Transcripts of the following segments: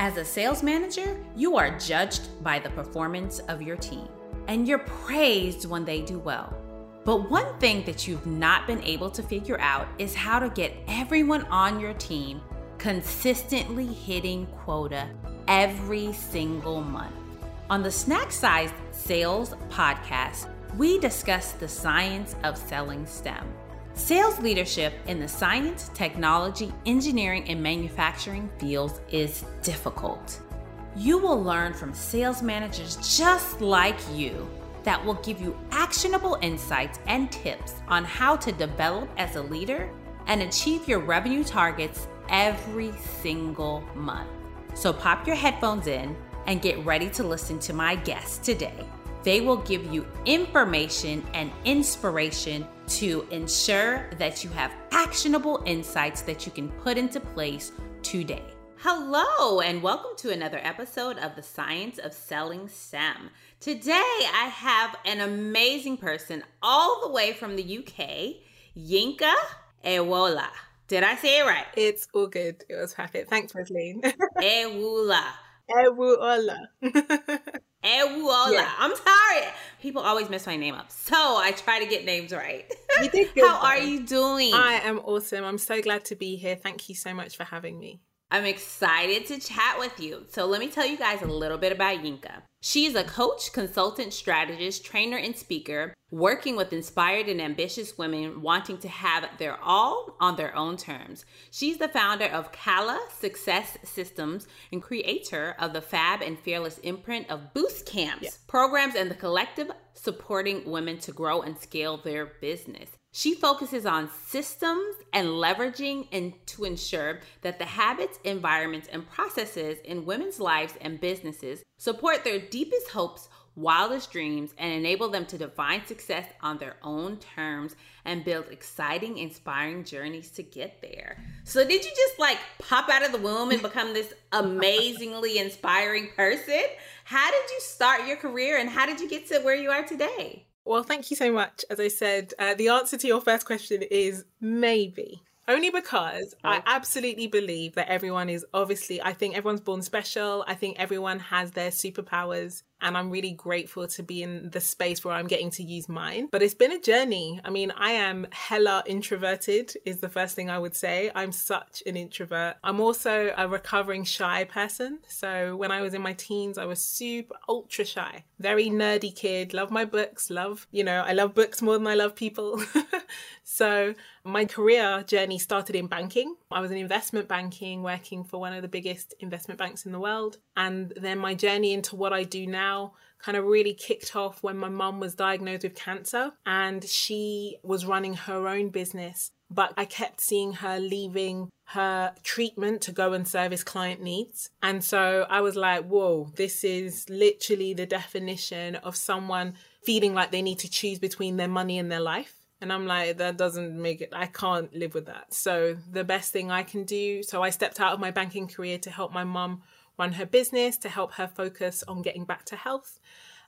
As a sales manager, you are judged by the performance of your team, and you're praised when they do well. But one thing that you've not been able to figure out is how to get everyone on your team consistently hitting quota every single month. On the Snack Sized Sales podcast, we discuss the science of selling STEM. Sales leadership in the science, technology, engineering, and manufacturing fields is difficult. You will learn from sales managers just like you that will give you actionable insights and tips on how to develop as a leader and achieve your revenue targets every single month. So pop your headphones in and get ready to listen to my guest today. They will give you information and inspiration to ensure that you have actionable insights that you can put into place today. Hello, and welcome to another episode of the Science of Selling STEM. Today, I have an amazing person all the way from the UK, Yinka Ewola. Did I say it right? It's all good. It was perfect. Thanks, Rosaline. Ewola. Ewuola. Ewuola. Yeah. I'm sorry. People always mess my name up. So I try to get names right. You did. How are you doing? I am awesome. I'm so glad to be here. Thank you so much for having me. I'm excited to chat with you. So, let me tell you guys a little bit about Yinka. She's a coach, consultant, strategist, trainer, and speaker, working with inspired and ambitious women wanting to have their all on their own terms. She's the founder of Calla Success Systems and creator of the Fab and Fearless imprint of Boost Camps, yeah. programs, and the collective supporting women to grow and scale their business. She focuses on systems and leveraging and to ensure that the habits, environments, and processes in women's lives and businesses support their deepest hopes, wildest dreams, and enable them to define success on their own terms and build exciting, inspiring journeys to get there. So, did you just like pop out of the womb and become this amazingly inspiring person? How did you start your career and how did you get to where you are today? Well, thank you so much. As I said, uh, the answer to your first question is maybe. Only because oh. I absolutely believe that everyone is obviously, I think everyone's born special. I think everyone has their superpowers and I'm really grateful to be in the space where I'm getting to use mine. But it's been a journey. I mean, I am hella introverted, is the first thing I would say. I'm such an introvert. I'm also a recovering shy person. So when I was in my teens, I was super ultra shy, very nerdy kid, love my books, love, you know, I love books more than I love people. so my career journey started in banking. I was in investment banking, working for one of the biggest investment banks in the world. And then my journey into what I do now kind of really kicked off when my mum was diagnosed with cancer and she was running her own business. But I kept seeing her leaving her treatment to go and service client needs. And so I was like, whoa, this is literally the definition of someone feeling like they need to choose between their money and their life. And I'm like, that doesn't make it, I can't live with that. So the best thing I can do, so I stepped out of my banking career to help my mum run her business, to help her focus on getting back to health.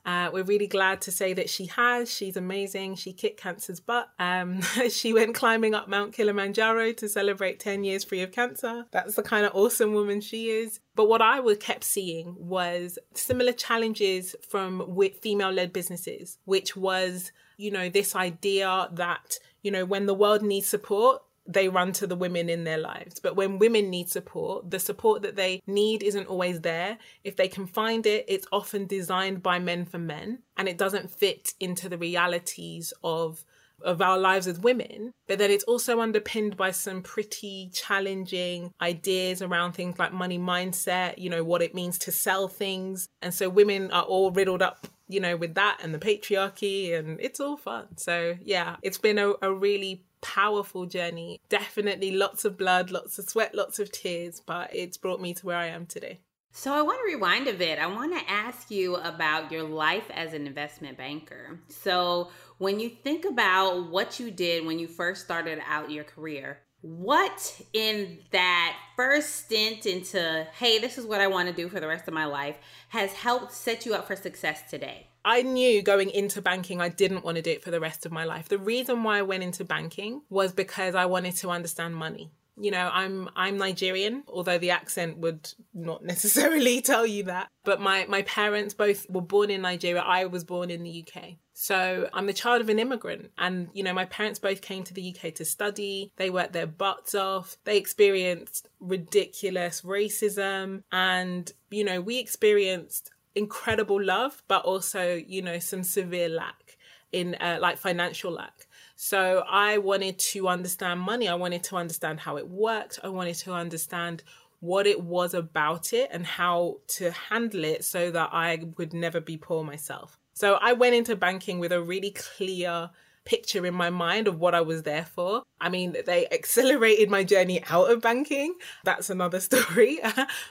Uh, we're really glad to say that she has. She's amazing. She kicked cancer's butt. Um, she went climbing up Mount Kilimanjaro to celebrate 10 years free of cancer. That's the kind of awesome woman she is. But what I was kept seeing was similar challenges from female led businesses, which was you know, this idea that, you know, when the world needs support, they run to the women in their lives. But when women need support, the support that they need isn't always there. If they can find it, it's often designed by men for men and it doesn't fit into the realities of of our lives as women, but then it's also underpinned by some pretty challenging ideas around things like money mindset, you know, what it means to sell things. And so women are all riddled up you know, with that and the patriarchy, and it's all fun. So, yeah, it's been a, a really powerful journey. Definitely lots of blood, lots of sweat, lots of tears, but it's brought me to where I am today. So, I want to rewind a bit. I want to ask you about your life as an investment banker. So, when you think about what you did when you first started out your career, what in that first stint into, hey, this is what I want to do for the rest of my life, has helped set you up for success today? I knew going into banking, I didn't want to do it for the rest of my life. The reason why I went into banking was because I wanted to understand money. You know, I'm I'm Nigerian, although the accent would not necessarily tell you that. But my my parents both were born in Nigeria. I was born in the UK. So I'm the child of an immigrant. And, you know, my parents both came to the UK to study. They worked their butts off. They experienced ridiculous racism. And, you know, we experienced incredible love, but also, you know, some severe lack in uh, like financial lack. So I wanted to understand money. I wanted to understand how it worked. I wanted to understand what it was about it and how to handle it so that I would never be poor myself. So I went into banking with a really clear picture in my mind of what I was there for. I mean, they accelerated my journey out of banking. That's another story.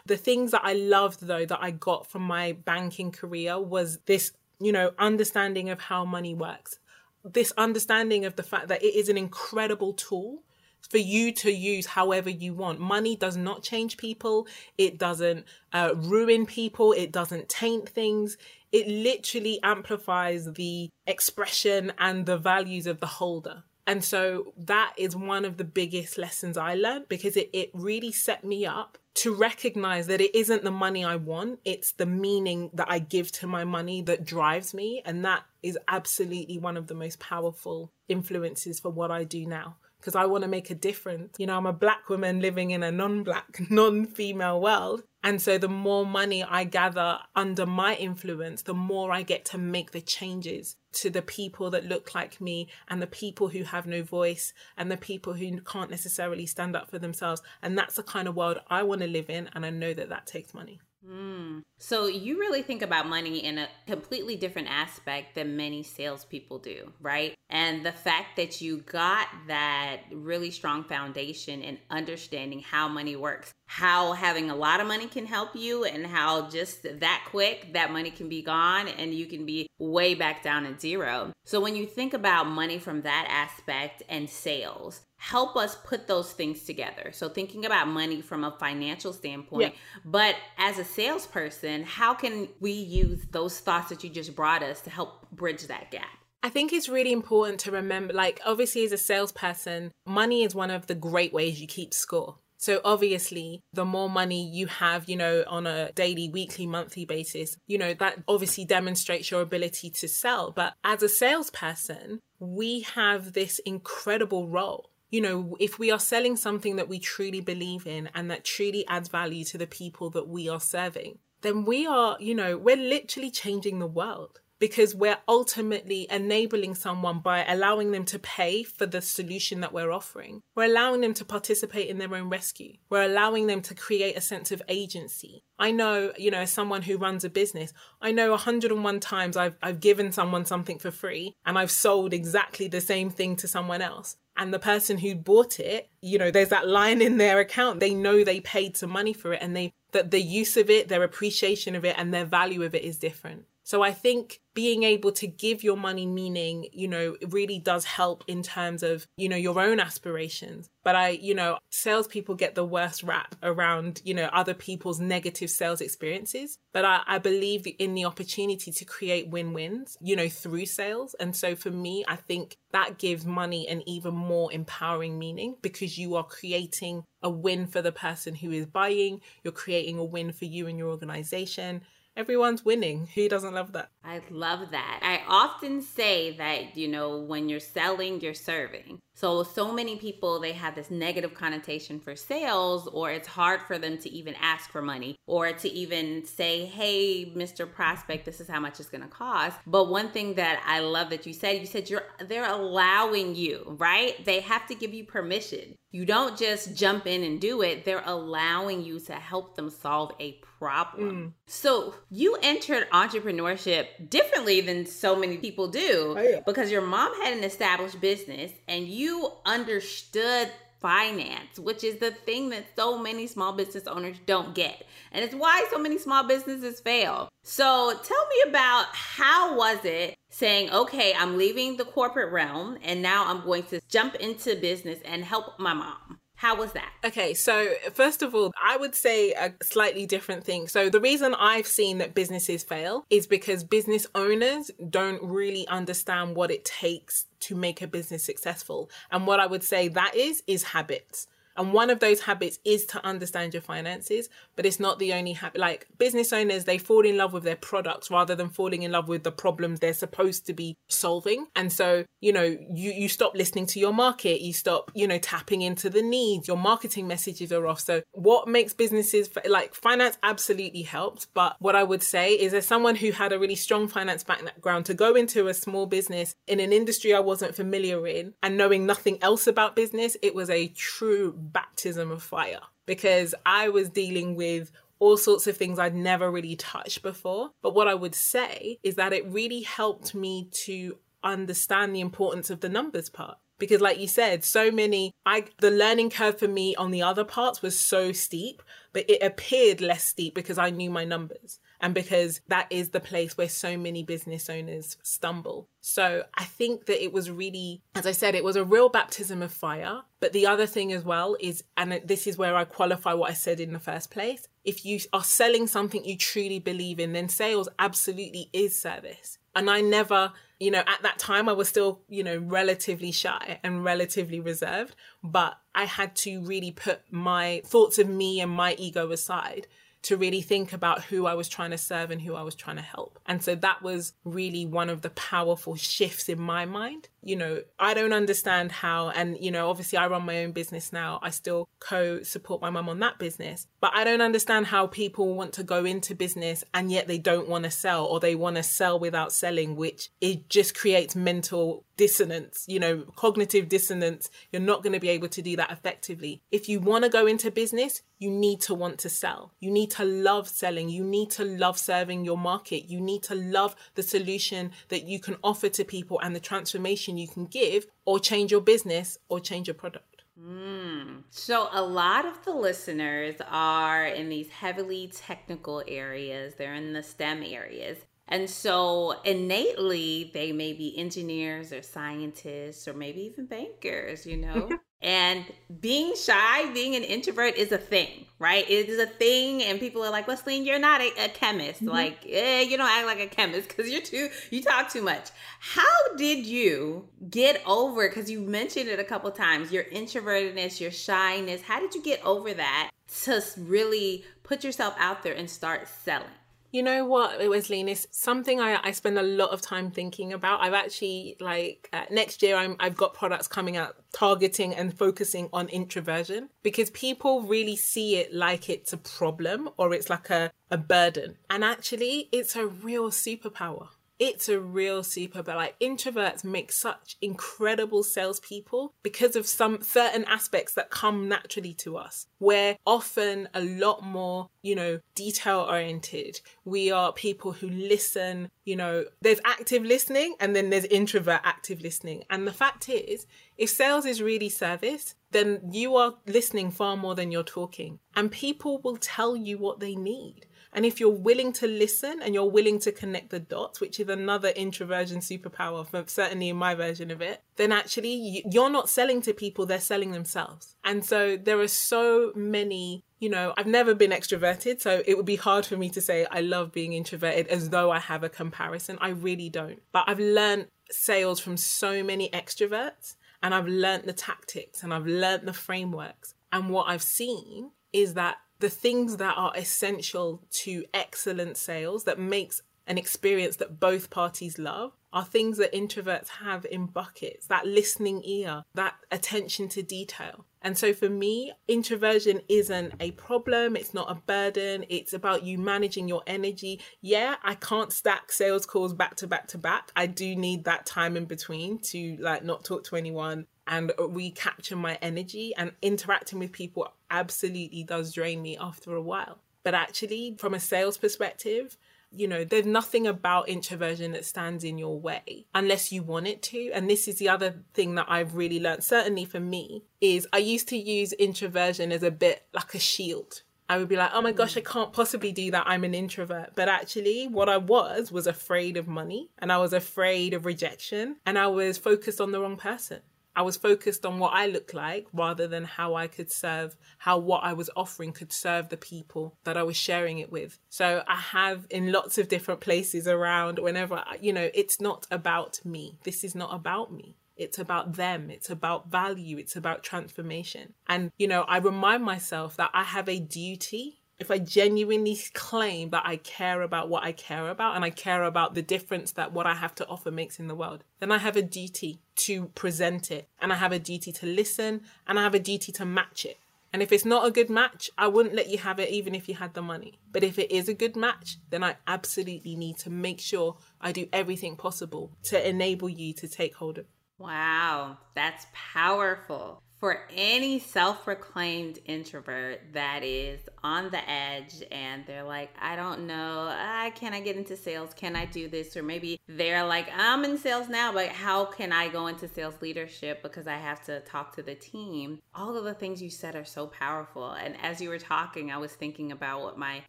the things that I loved, though, that I got from my banking career was this, you know, understanding of how money works this understanding of the fact that it is an incredible tool for you to use however you want. Money does not change people. It doesn't uh, ruin people. It doesn't taint things. It literally amplifies the expression and the values of the holder. And so that is one of the biggest lessons I learned because it, it really set me up to recognize that it isn't the money I want, it's the meaning that I give to my money that drives me. And that is absolutely one of the most powerful influences for what I do now because I want to make a difference. You know, I'm a black woman living in a non black, non female world. And so the more money I gather under my influence, the more I get to make the changes to the people that look like me and the people who have no voice and the people who can't necessarily stand up for themselves. And that's the kind of world I want to live in. And I know that that takes money. Mm. So you really think about money in a completely different aspect than many salespeople do, right? And the fact that you got that really strong foundation in understanding how money works, how having a lot of money can help you, and how just that quick that money can be gone and you can be way back down at zero. So when you think about money from that aspect and sales, help us put those things together. So thinking about money from a financial standpoint, yeah. but as a salesperson, how can we use those thoughts that you just brought us to help bridge that gap? I think it's really important to remember like obviously as a salesperson, money is one of the great ways you keep score. So obviously, the more money you have, you know, on a daily, weekly, monthly basis, you know, that obviously demonstrates your ability to sell. But as a salesperson, we have this incredible role you know, if we are selling something that we truly believe in and that truly adds value to the people that we are serving, then we are, you know, we're literally changing the world because we're ultimately enabling someone by allowing them to pay for the solution that we're offering. We're allowing them to participate in their own rescue. We're allowing them to create a sense of agency. I know, you know, as someone who runs a business, I know 101 times I've, I've given someone something for free and I've sold exactly the same thing to someone else and the person who bought it, you know, there's that line in their account. They know they paid some money for it and they that the use of it, their appreciation of it and their value of it is different. So I think being able to give your money meaning, you know, really does help in terms of, you know, your own aspirations. But I, you know, salespeople get the worst rap around, you know, other people's negative sales experiences. But I, I believe in the opportunity to create win wins, you know, through sales. And so for me, I think that gives money an even more empowering meaning because you are creating a win for the person who is buying, you're creating a win for you and your organization everyone's winning. Who doesn't love that? I love that. I often say that, you know, when you're selling, you're serving. So, so many people, they have this negative connotation for sales, or it's hard for them to even ask for money or to even say, hey, Mr. Prospect, this is how much it's going to cost. But one thing that I love that you said, you said you're, they're allowing you, right? They have to give you permission. You don't just jump in and do it, they're allowing you to help them solve a problem. Mm. So you entered entrepreneurship differently than so many people do oh, yeah. because your mom had an established business and you understood finance, which is the thing that so many small business owners don't get. And it's why so many small businesses fail. So tell me about how was it saying, okay, I'm leaving the corporate realm and now I'm going to jump into business and help my mom. How was that? Okay, so first of all, I would say a slightly different thing. So, the reason I've seen that businesses fail is because business owners don't really understand what it takes to make a business successful. And what I would say that is, is habits. And one of those habits is to understand your finances, but it's not the only habit. Like business owners, they fall in love with their products rather than falling in love with the problems they're supposed to be solving. And so, you know, you, you stop listening to your market, you stop, you know, tapping into the needs, your marketing messages are off. So, what makes businesses like finance absolutely helps. But what I would say is, as someone who had a really strong finance background, to go into a small business in an industry I wasn't familiar in and knowing nothing else about business, it was a true baptism of fire because I was dealing with all sorts of things I'd never really touched before. But what I would say is that it really helped me to understand the importance of the numbers part because like you said so many i the learning curve for me on the other parts was so steep but it appeared less steep because i knew my numbers and because that is the place where so many business owners stumble. So I think that it was really, as I said, it was a real baptism of fire. But the other thing as well is, and this is where I qualify what I said in the first place, if you are selling something you truly believe in, then sales absolutely is service. And I never, you know, at that time I was still, you know, relatively shy and relatively reserved, but I had to really put my thoughts of me and my ego aside to really think about who I was trying to serve and who I was trying to help. And so that was really one of the powerful shifts in my mind. You know, I don't understand how, and, you know, obviously I run my own business now. I still co support my mum on that business, but I don't understand how people want to go into business and yet they don't want to sell or they want to sell without selling, which it just creates mental dissonance, you know, cognitive dissonance. You're not going to be able to do that effectively. If you want to go into business, you need to want to sell. You need to love selling. You need to love serving your market. You need to love the solution that you can offer to people and the transformation you can give or change your business or change your product. Mm. So, a lot of the listeners are in these heavily technical areas, they're in the STEM areas. And so innately, they may be engineers or scientists or maybe even bankers, you know? and being shy, being an introvert is a thing, right? It is a thing. And people are like, Wesley, you're not a, a chemist. Mm-hmm. Like, eh, you don't act like a chemist because you're too, you talk too much. How did you get over, because you mentioned it a couple times, your introvertedness, your shyness. How did you get over that to really put yourself out there and start selling? You know what, Wesley, it's something I, I spend a lot of time thinking about. I've actually, like, uh, next year, I'm, I've got products coming out targeting and focusing on introversion because people really see it like it's a problem or it's like a, a burden. And actually, it's a real superpower it's a real super but like introverts make such incredible salespeople because of some certain aspects that come naturally to us. We're often a lot more you know detail oriented we are people who listen you know there's active listening and then there's introvert active listening. And the fact is if sales is really service then you are listening far more than you're talking. And people will tell you what they need and if you're willing to listen and you're willing to connect the dots, which is another introversion superpower, certainly in my version of it, then actually you're not selling to people, they're selling themselves. And so there are so many you know, I've never been extroverted, so it would be hard for me to say I love being introverted as though I have a comparison. I really don't. But I've learned sales from so many extroverts and I've learned the tactics and I've learned the frameworks. And what I've seen is that the things that are essential to excellent sales that makes an experience that both parties love are things that introverts have in buckets that listening ear, that attention to detail. And so for me, introversion isn't a problem, it's not a burden, it's about you managing your energy. Yeah, I can't stack sales calls back to back to back. I do need that time in between to like not talk to anyone and recapture my energy and interacting with people absolutely does drain me after a while. But actually, from a sales perspective, you know, there's nothing about introversion that stands in your way unless you want it to. And this is the other thing that I've really learned, certainly for me, is I used to use introversion as a bit like a shield. I would be like, oh my gosh, I can't possibly do that. I'm an introvert. But actually, what I was was afraid of money and I was afraid of rejection and I was focused on the wrong person. I was focused on what I looked like rather than how I could serve, how what I was offering could serve the people that I was sharing it with. So I have in lots of different places around whenever, you know, it's not about me. This is not about me. It's about them. It's about value. It's about transformation. And, you know, I remind myself that I have a duty if I genuinely claim that I care about what I care about and I care about the difference that what I have to offer makes in the world, then I have a duty to present it and I have a duty to listen and I have a duty to match it. And if it's not a good match, I wouldn't let you have it even if you had the money. But if it is a good match, then I absolutely need to make sure I do everything possible to enable you to take hold of. Wow, that's powerful for any self proclaimed introvert that is on the edge and they're like, I don't know, uh, can I get into sales? Can I do this? Or maybe they're like, I'm in sales now, but how can I go into sales leadership because I have to talk to the team? All of the things you said are so powerful. And as you were talking, I was thinking about what my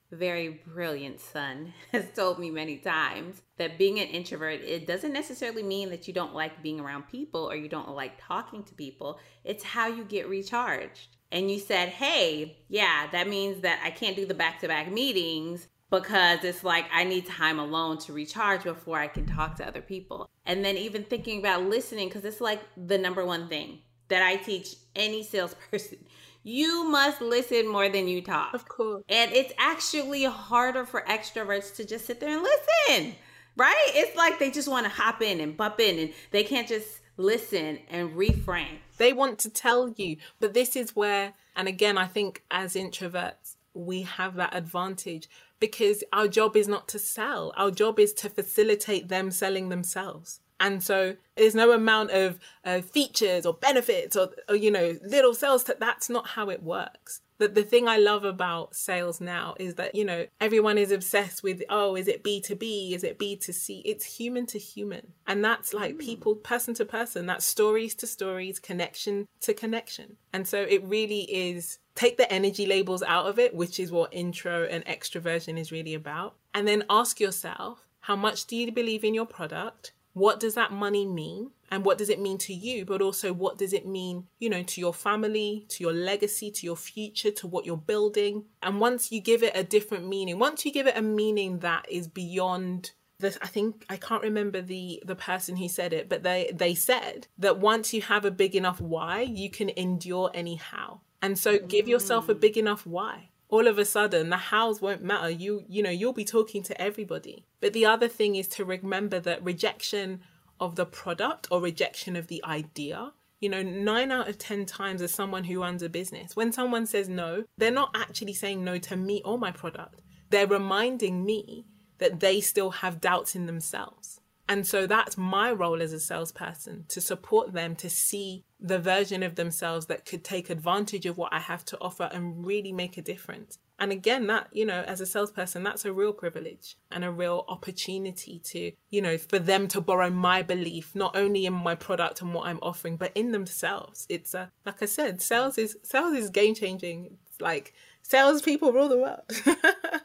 very brilliant son has told me many times that being an introvert, it doesn't necessarily mean that you don't like being around people or you don't like talking to people. It's how you get recharged. And you said, hey, yeah, that means that I can't do the back to back meetings because it's like I need time alone to recharge before I can talk to other people. And then even thinking about listening, because it's like the number one thing that I teach any salesperson. You must listen more than you talk. Of course. And it's actually harder for extroverts to just sit there and listen right? It's like they just want to hop in and bump in and they can't just listen and reframe. They want to tell you, but this is where, and again, I think as introverts, we have that advantage because our job is not to sell, our job is to facilitate them selling themselves. And so there's no amount of uh, features or benefits or, or, you know, little sales. T- that's not how it works the, the thing I love about sales now is that, you know, everyone is obsessed with, oh, is it B2B? Is it B2C? It's human to human. And that's like mm. people, person to person, that's stories to stories, connection to connection. And so it really is take the energy labels out of it, which is what intro and extroversion is really about. And then ask yourself, how much do you believe in your product? What does that money mean? and what does it mean to you but also what does it mean you know to your family to your legacy to your future to what you're building and once you give it a different meaning once you give it a meaning that is beyond this I think I can't remember the the person who said it, but they they said that once you have a big enough why, you can endure anyhow. And so give yourself a mm. big enough why. All of a sudden, the hows won't matter. You you know you'll be talking to everybody. But the other thing is to remember that rejection of the product or rejection of the idea. You know, nine out of 10 times as someone who runs a business, when someone says no, they're not actually saying no to me or my product. They're reminding me that they still have doubts in themselves. And so that's my role as a salesperson to support them to see the version of themselves that could take advantage of what I have to offer and really make a difference. And again, that, you know, as a salesperson, that's a real privilege and a real opportunity to, you know, for them to borrow my belief, not only in my product and what I'm offering, but in themselves. It's a, like I said, sales is, sales is game changing. It's like sales people rule the world.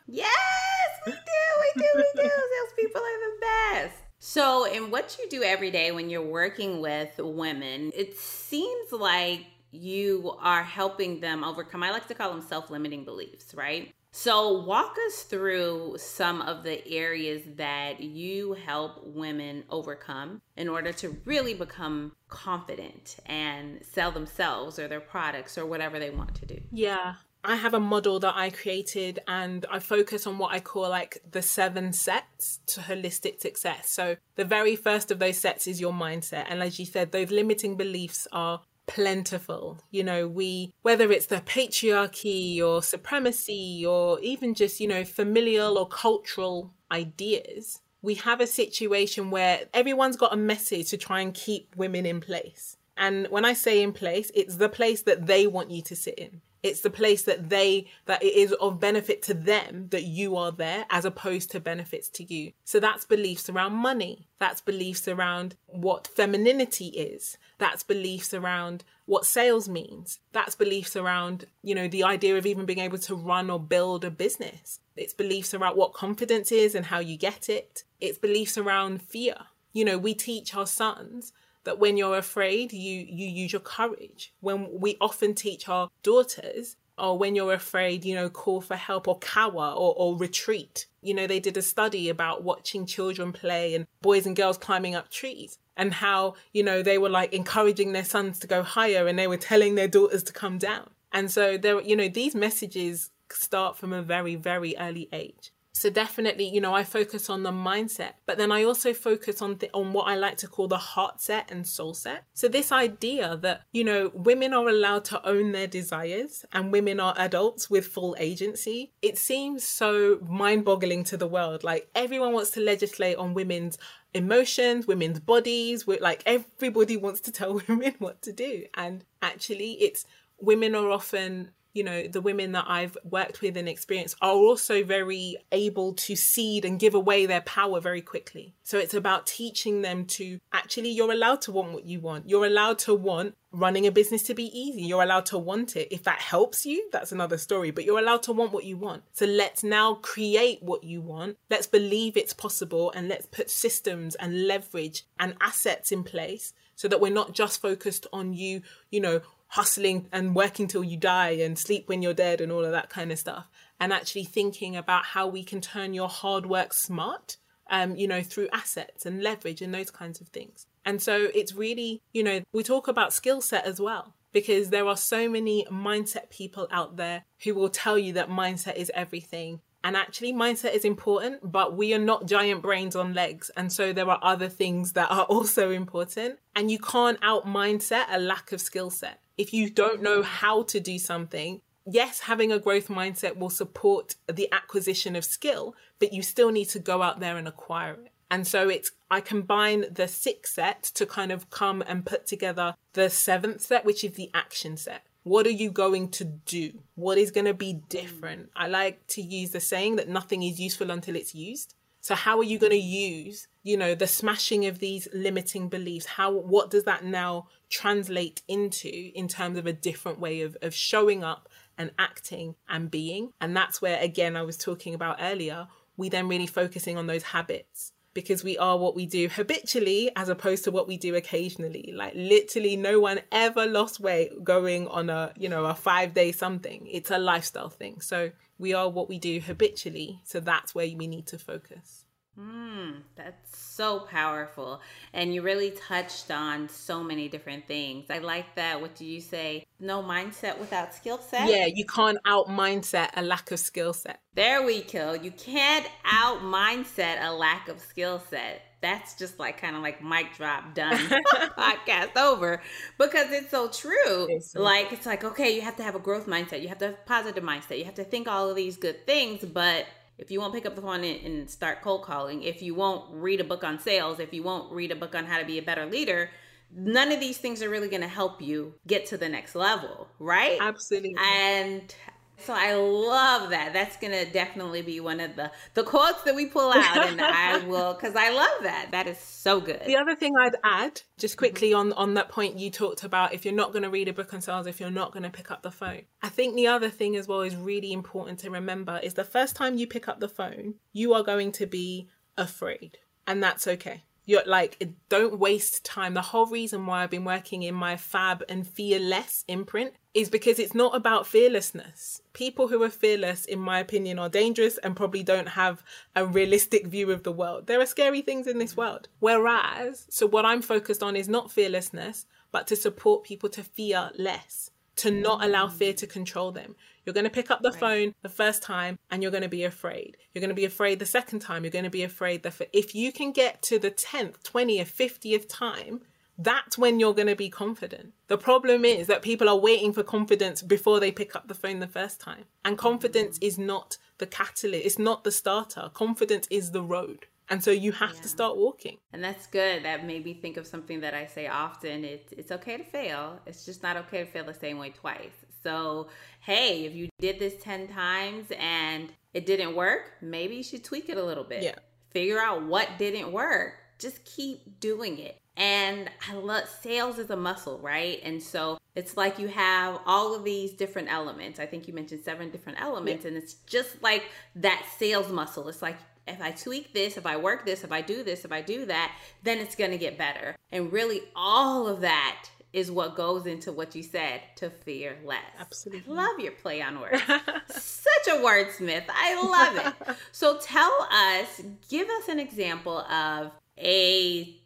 yes, we do. We do. We do. Salespeople are the best. So, in what you do every day when you're working with women, it seems like you are helping them overcome, I like to call them self limiting beliefs, right? So, walk us through some of the areas that you help women overcome in order to really become confident and sell themselves or their products or whatever they want to do. Yeah. I have a model that I created and I focus on what I call like the seven sets to holistic success. So, the very first of those sets is your mindset. And as you said, those limiting beliefs are plentiful. You know, we, whether it's the patriarchy or supremacy or even just, you know, familial or cultural ideas, we have a situation where everyone's got a message to try and keep women in place. And when I say in place, it's the place that they want you to sit in. It's the place that they, that it is of benefit to them that you are there as opposed to benefits to you. So that's beliefs around money. That's beliefs around what femininity is. That's beliefs around what sales means. That's beliefs around, you know, the idea of even being able to run or build a business. It's beliefs around what confidence is and how you get it. It's beliefs around fear. You know, we teach our sons that when you're afraid, you you use your courage. When we often teach our daughters, or when you're afraid, you know, call for help or cower or, or retreat. You know, they did a study about watching children play and boys and girls climbing up trees. and how, you know, they were like encouraging their sons to go higher and they were telling their daughters to come down. And so there, you know, these messages start from a very, very early age. So definitely, you know, I focus on the mindset, but then I also focus on the, on what I like to call the heart set and soul set. So this idea that, you know, women are allowed to own their desires and women are adults with full agency. It seems so mind-boggling to the world. Like everyone wants to legislate on women's emotions, women's bodies, like everybody wants to tell women what to do. And actually, it's women are often you know the women that i've worked with and experienced are also very able to cede and give away their power very quickly. So it's about teaching them to actually you're allowed to want what you want. You're allowed to want running a business to be easy. You're allowed to want it. If that helps you that's another story but you're allowed to want what you want. So let's now create what you want. Let's believe it's possible and let's put systems and leverage and assets in place so that we're not just focused on you, you know, hustling and working till you die and sleep when you're dead and all of that kind of stuff and actually thinking about how we can turn your hard work smart um, you know, through assets and leverage and those kinds of things. And so it's really, you know, we talk about skill set as well, because there are so many mindset people out there who will tell you that mindset is everything. And actually, mindset is important, but we are not giant brains on legs. And so there are other things that are also important. And you can't out mindset a lack of skill set if you don't know how to do something, yes, having a growth mindset will support the acquisition of skill, but you still need to go out there and acquire it. And so it's, I combine the sixth set to kind of come and put together the seventh set, which is the action set. What are you going to do? What is going to be different? I like to use the saying that nothing is useful until it's used. So how are you going to use, you know, the smashing of these limiting beliefs? How what does that now translate into in terms of a different way of, of showing up and acting and being? And that's where again I was talking about earlier, we then really focusing on those habits because we are what we do habitually as opposed to what we do occasionally like literally no one ever lost weight going on a you know a 5 day something it's a lifestyle thing so we are what we do habitually. So that's where we need to focus. Mm, that's so powerful. And you really touched on so many different things. I like that. What do you say? No mindset without skill set? Yeah, you can't out mindset a lack of skill set. There we go. You can't out mindset a lack of skill set that's just like kind of like mic drop done podcast over because it's so true it's so like it's like okay you have to have a growth mindset you have to have a positive mindset you have to think all of these good things but if you won't pick up the phone and start cold calling if you won't read a book on sales if you won't read a book on how to be a better leader none of these things are really going to help you get to the next level right? Absolutely. And so I love that. That's gonna definitely be one of the the quotes that we pull out, and I will because I love that. That is so good. The other thing I'd add, just quickly mm-hmm. on on that point you talked about, if you're not going to read a book on sales, if you're not going to pick up the phone, I think the other thing as well is really important to remember is the first time you pick up the phone, you are going to be afraid, and that's okay you're like don't waste time. The whole reason why i've been working in my fab and fearless imprint is because it's not about fearlessness. People who are fearless in my opinion are dangerous and probably don't have a realistic view of the world. There are scary things in this world. Whereas so what i'm focused on is not fearlessness but to support people to fear less to not allow fear to control them you're going to pick up the right. phone the first time and you're going to be afraid. You're going to be afraid the second time. You're going to be afraid that if you can get to the 10th, 20th, 50th time, that's when you're going to be confident. The problem is that people are waiting for confidence before they pick up the phone the first time. And confidence is not the catalyst, it's not the starter. Confidence is the road. And so you have yeah. to start walking. And that's good. That made me think of something that I say often. It's it's okay to fail. It's just not okay to fail the same way twice. So, hey, if you did this 10 times and it didn't work, maybe you should tweak it a little bit. Yeah. Figure out what didn't work. Just keep doing it. And I love sales is a muscle, right? And so it's like you have all of these different elements. I think you mentioned seven different elements, yeah. and it's just like that sales muscle. It's like if I tweak this, if I work this, if I do this, if I do that, then it's going to get better. And really, all of that is what goes into what you said to fear less. Absolutely. I love your play on words. Such a wordsmith. I love it. so tell us, give us an example of a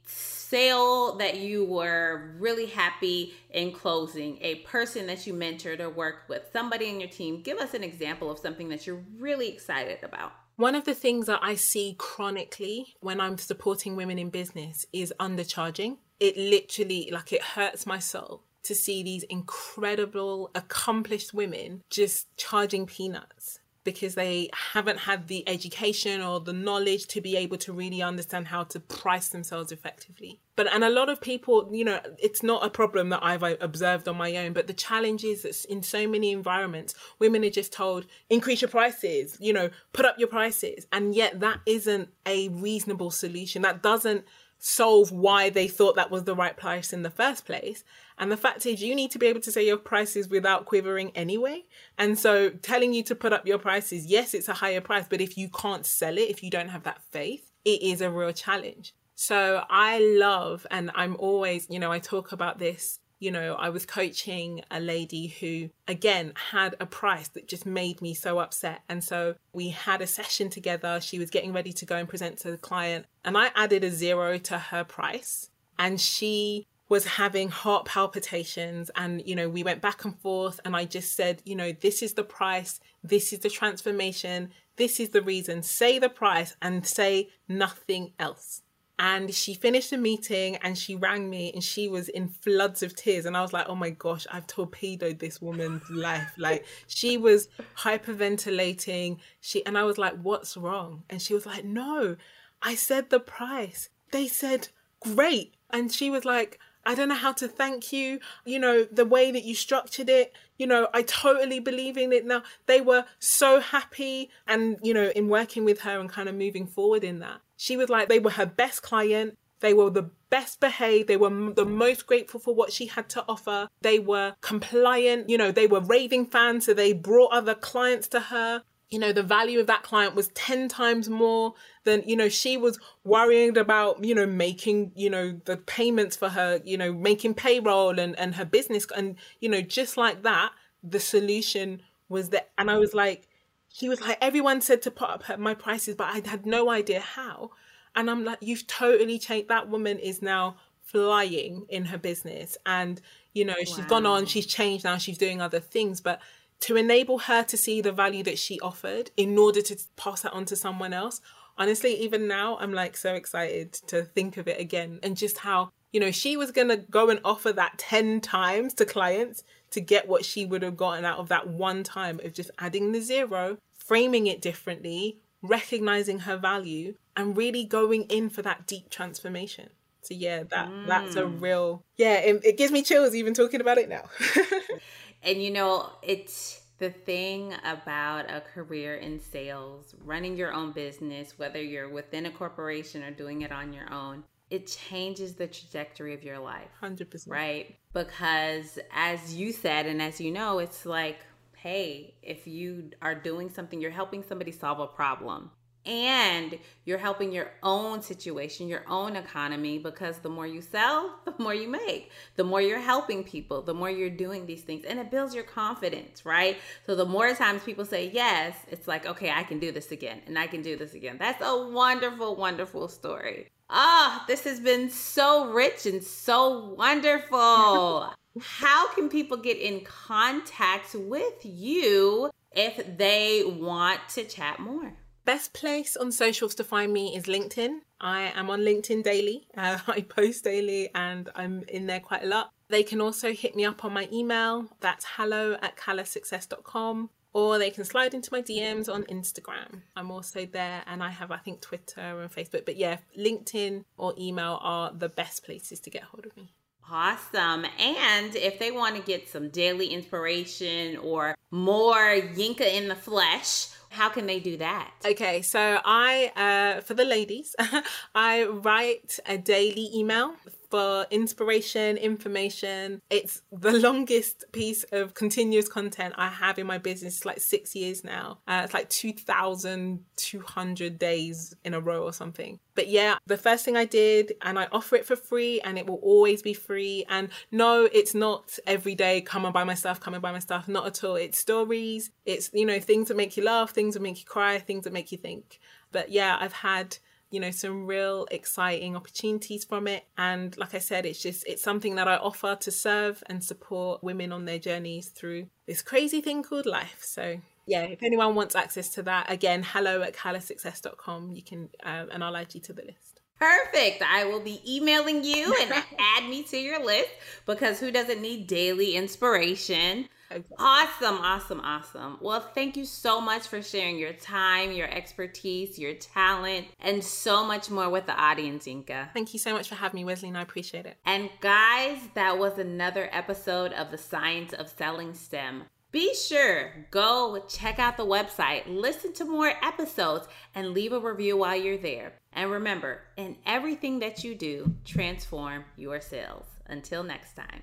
sale that you were really happy in closing, a person that you mentored or worked with, somebody in your team. Give us an example of something that you're really excited about. One of the things that I see chronically when I'm supporting women in business is undercharging. It literally, like, it hurts my soul to see these incredible, accomplished women just charging peanuts because they haven't had the education or the knowledge to be able to really understand how to price themselves effectively. But and a lot of people, you know, it's not a problem that I've uh, observed on my own, but the challenge is that in so many environments, women are just told increase your prices, you know, put up your prices, and yet that isn't a reasonable solution. That doesn't solve why they thought that was the right price in the first place. And the fact is, you need to be able to say your prices without quivering anyway. And so, telling you to put up your prices, yes, it's a higher price, but if you can't sell it, if you don't have that faith, it is a real challenge. So, I love, and I'm always, you know, I talk about this you know, I was coaching a lady who, again, had a price that just made me so upset. And so we had a session together. She was getting ready to go and present to the client. And I added a zero to her price. And she was having heart palpitations. And, you know, we went back and forth. And I just said, you know, this is the price. This is the transformation. This is the reason. Say the price and say nothing else. And she finished the meeting and she rang me and she was in floods of tears. And I was like, oh my gosh, I've torpedoed this woman's life. Like she was hyperventilating. She and I was like, what's wrong? And she was like, no, I said the price. They said, great. And she was like, I don't know how to thank you. You know, the way that you structured it, you know, I totally believe in it now. They were so happy and, you know, in working with her and kind of moving forward in that. She was like, they were her best client. They were the best behaved. They were the most grateful for what she had to offer. They were compliant. You know, they were raving fans. So they brought other clients to her. You know, the value of that client was 10 times more than, you know, she was worrying about, you know, making, you know, the payments for her, you know, making payroll and, and her business. And, you know, just like that, the solution was that. And I was like, he was like, everyone said to put up my prices, but I had no idea how. And I'm like, you've totally changed. That woman is now flying in her business. And, you know, wow. she's gone on, she's changed now, she's doing other things. But to enable her to see the value that she offered in order to pass that on to someone else, honestly, even now, I'm like so excited to think of it again and just how, you know, she was going to go and offer that 10 times to clients to get what she would have gotten out of that one time of just adding the zero, framing it differently, recognizing her value, and really going in for that deep transformation. So yeah, that mm. that's a mm. real yeah. It, it gives me chills even talking about it now. and you know, it's the thing about a career in sales, running your own business, whether you're within a corporation or doing it on your own, it changes the trajectory of your life. 100%. Right? Because as you said, and as you know, it's like, hey, if you are doing something, you're helping somebody solve a problem. And you're helping your own situation, your own economy, because the more you sell, the more you make. The more you're helping people, the more you're doing these things. And it builds your confidence, right? So the more times people say yes, it's like, okay, I can do this again and I can do this again. That's a wonderful, wonderful story. Ah, oh, this has been so rich and so wonderful. How can people get in contact with you if they want to chat more? Best place on socials to find me is LinkedIn. I am on LinkedIn daily. Uh, I post daily and I'm in there quite a lot. They can also hit me up on my email. That's hello at callasuccess.com or they can slide into my DMs on Instagram. I'm also there and I have, I think, Twitter and Facebook. But yeah, LinkedIn or email are the best places to get hold of me. Awesome. And if they want to get some daily inspiration or more Yinka in the flesh, how can they do that? Okay, so I, uh, for the ladies, I write a daily email for inspiration, information. It's the longest piece of continuous content I have in my business. It's like six years now. Uh, it's like 2,200 days in a row or something. But yeah, the first thing I did, and I offer it for free, and it will always be free. And no, it's not every day, come and buy my stuff, come and buy my stuff. Not at all. It's stories, it's, you know, things that make you laugh, things that make you cry, things that make you think. But yeah, I've had you know, some real exciting opportunities from it. And like I said, it's just, it's something that I offer to serve and support women on their journeys through this crazy thing called life. So yeah, if anyone wants access to that, again, hello at callasuccess.com. You can, um, and I'll add you to the list. Perfect. I will be emailing you and add me to your list because who doesn't need daily inspiration? Exactly. Awesome, awesome, awesome. Well, thank you so much for sharing your time, your expertise, your talent, and so much more with the audience, Yinka. Thank you so much for having me, Wesley, and I appreciate it. And guys, that was another episode of The Science of Selling STEM. Be sure, go check out the website, listen to more episodes, and leave a review while you're there. And remember, in everything that you do, transform your sales. Until next time.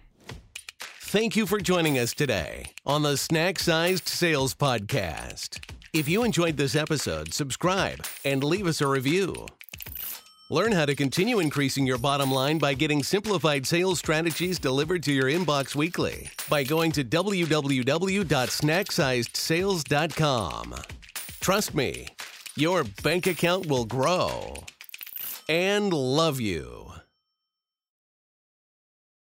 Thank you for joining us today on the Snack Sized Sales Podcast. If you enjoyed this episode, subscribe and leave us a review. Learn how to continue increasing your bottom line by getting simplified sales strategies delivered to your inbox weekly by going to www.snacksizedSales.com. Trust me, your bank account will grow and love you.